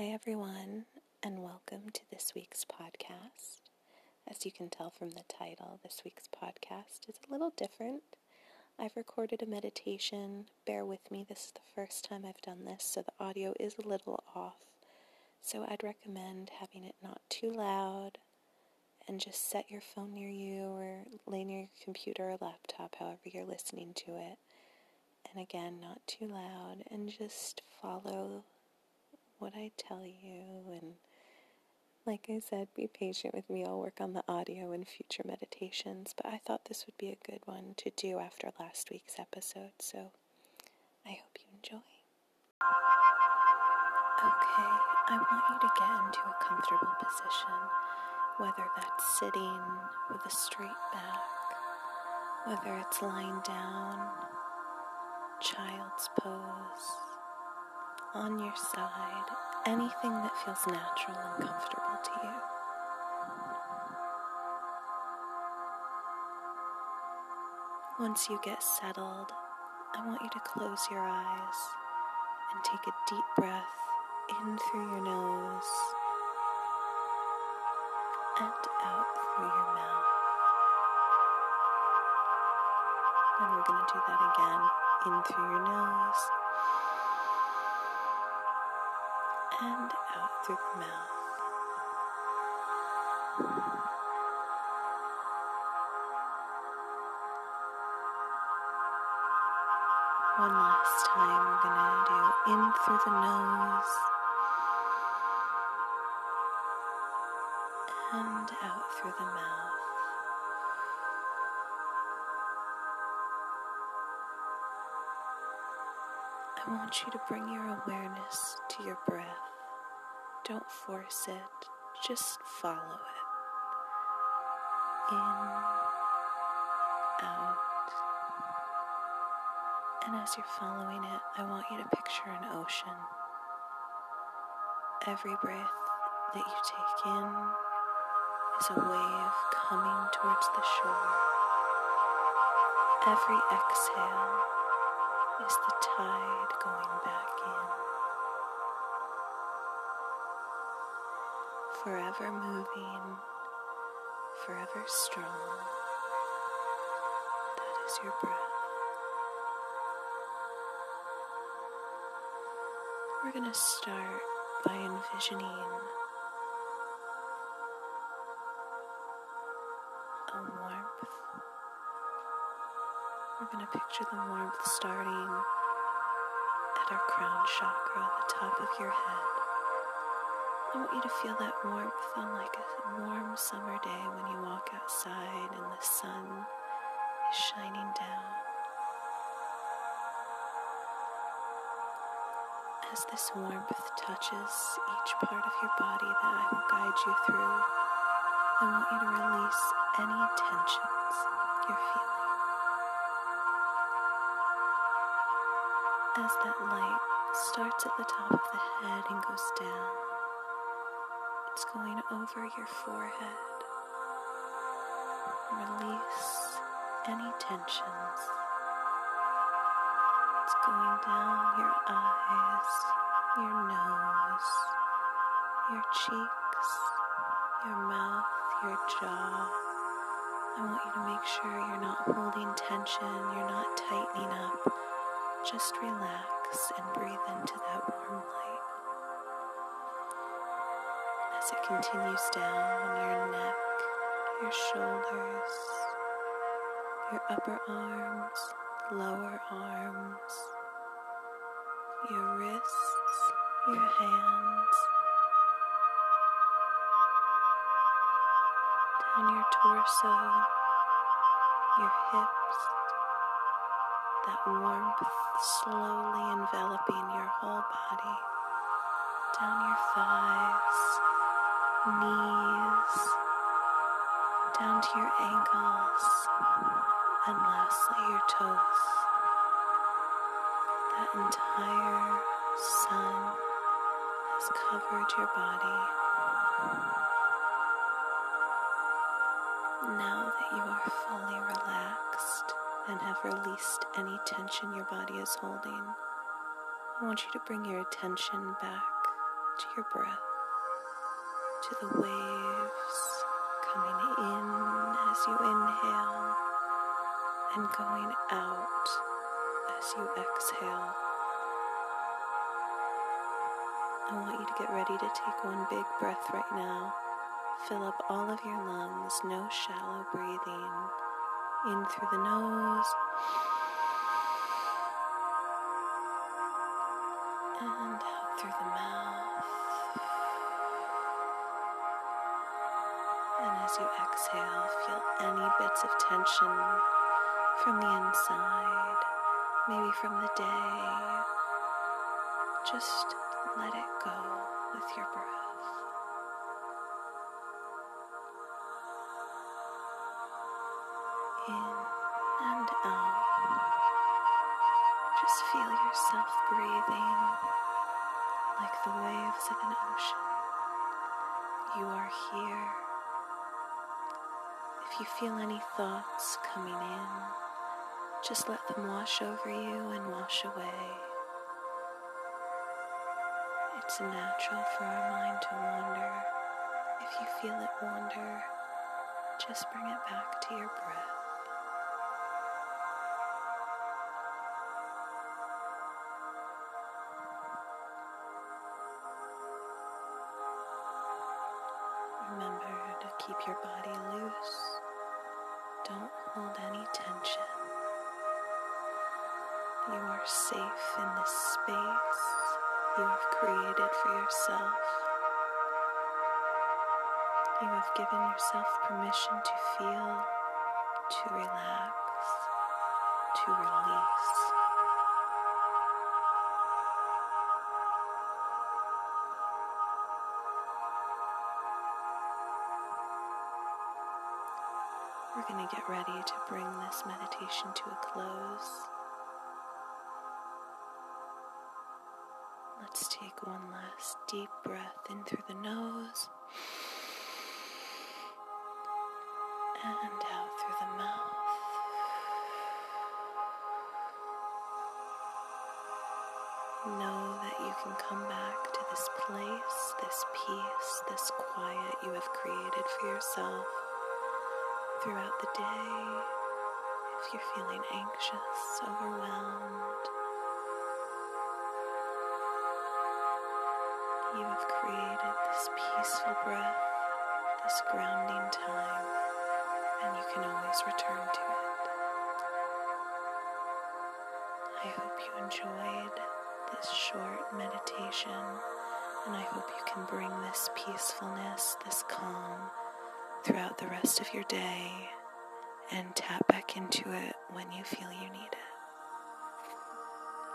Hi, everyone, and welcome to this week's podcast. As you can tell from the title, this week's podcast is a little different. I've recorded a meditation. Bear with me, this is the first time I've done this, so the audio is a little off. So I'd recommend having it not too loud and just set your phone near you or lay near your computer or laptop, however you're listening to it. And again, not too loud, and just follow what I tell you. And like I said, be patient with me. I'll work on the audio in future meditations, but I thought this would be a good one to do after last week's episode, so I hope you enjoy. Okay, I want you to get into a comfortable position, whether that's sitting with a straight back, whether it's lying down, child's pose, on your side, anything that feels natural and comfortable to you. Once you get settled, I want you to close your eyes and take a deep breath in through your nose and out through your mouth. And we're going to do that again in through your nose and out through the mouth. One last time, we're going to do in through the nose and out through the mouth. I want you to bring your awareness to your breath. Don't force it, just follow it. In, out. And as you're following it, I want you to picture an ocean. Every breath that you take in is a wave coming towards the shore. Every exhale is the tide going back in. Forever moving, forever strong. That is your breath. We're going to start by envisioning a warmth we're going to picture the warmth starting at our crown chakra, the top of your head. I want you to feel that warmth on like a warm summer day when you walk outside and the sun is shining down. As this warmth touches each part of your body that I will guide you through, I want you to release any tensions you're feeling. as that light starts at the top of the head and goes down, it's going over your forehead. Release any tensions. It's going down your eyes, your nose, your cheeks, your mouth, your jaw. I want you to make sure you're not holding tension, you're not tightening up. Just relax and breathe into that warm light. As it continues down your neck, your shoulders, your upper arms, lower arms, your wrists, your hands, down your torso, your hips, that warmth slowly enveloping your whole body, down your thighs, knees, down to your ankles, and lastly your toes. That entire sun has covered your body. Now that you are fully relaxed and have released any tension your body is holding, I want you to bring your attention back to your breath, to the waves coming in as you inhale and going out as you exhale. I want you to get ready to take one big breath right now. Fill up all of your lungs, no shallow breathing. In through the nose. From the inside, maybe from the day. Just let it go with your breath. In and out. Just feel yourself breathing like the waves of an ocean. You are here. If you feel any thoughts coming in, just let them wash over you and wash away. It's natural for our mind to wander. If you feel it wander, just bring it back to your breath. Remember to keep your body loose. Hold any tension. You are safe in this space you have created for yourself. You have given yourself permission to feel, to relax, to release. Going to get ready to bring this meditation to a close. Let's take one last deep breath in through the nose and out through the mouth. Know that you can come back to this place, this peace, this quiet you have created for yourself throughout the day. If you're feeling anxious, overwhelmed, you have created this peaceful breath, this grounding time, and you can always return to it. I hope you enjoyed this short meditation, and I hope you can bring this peacefulness, this calm throughout the rest of your day and tap back into it when you feel you need it.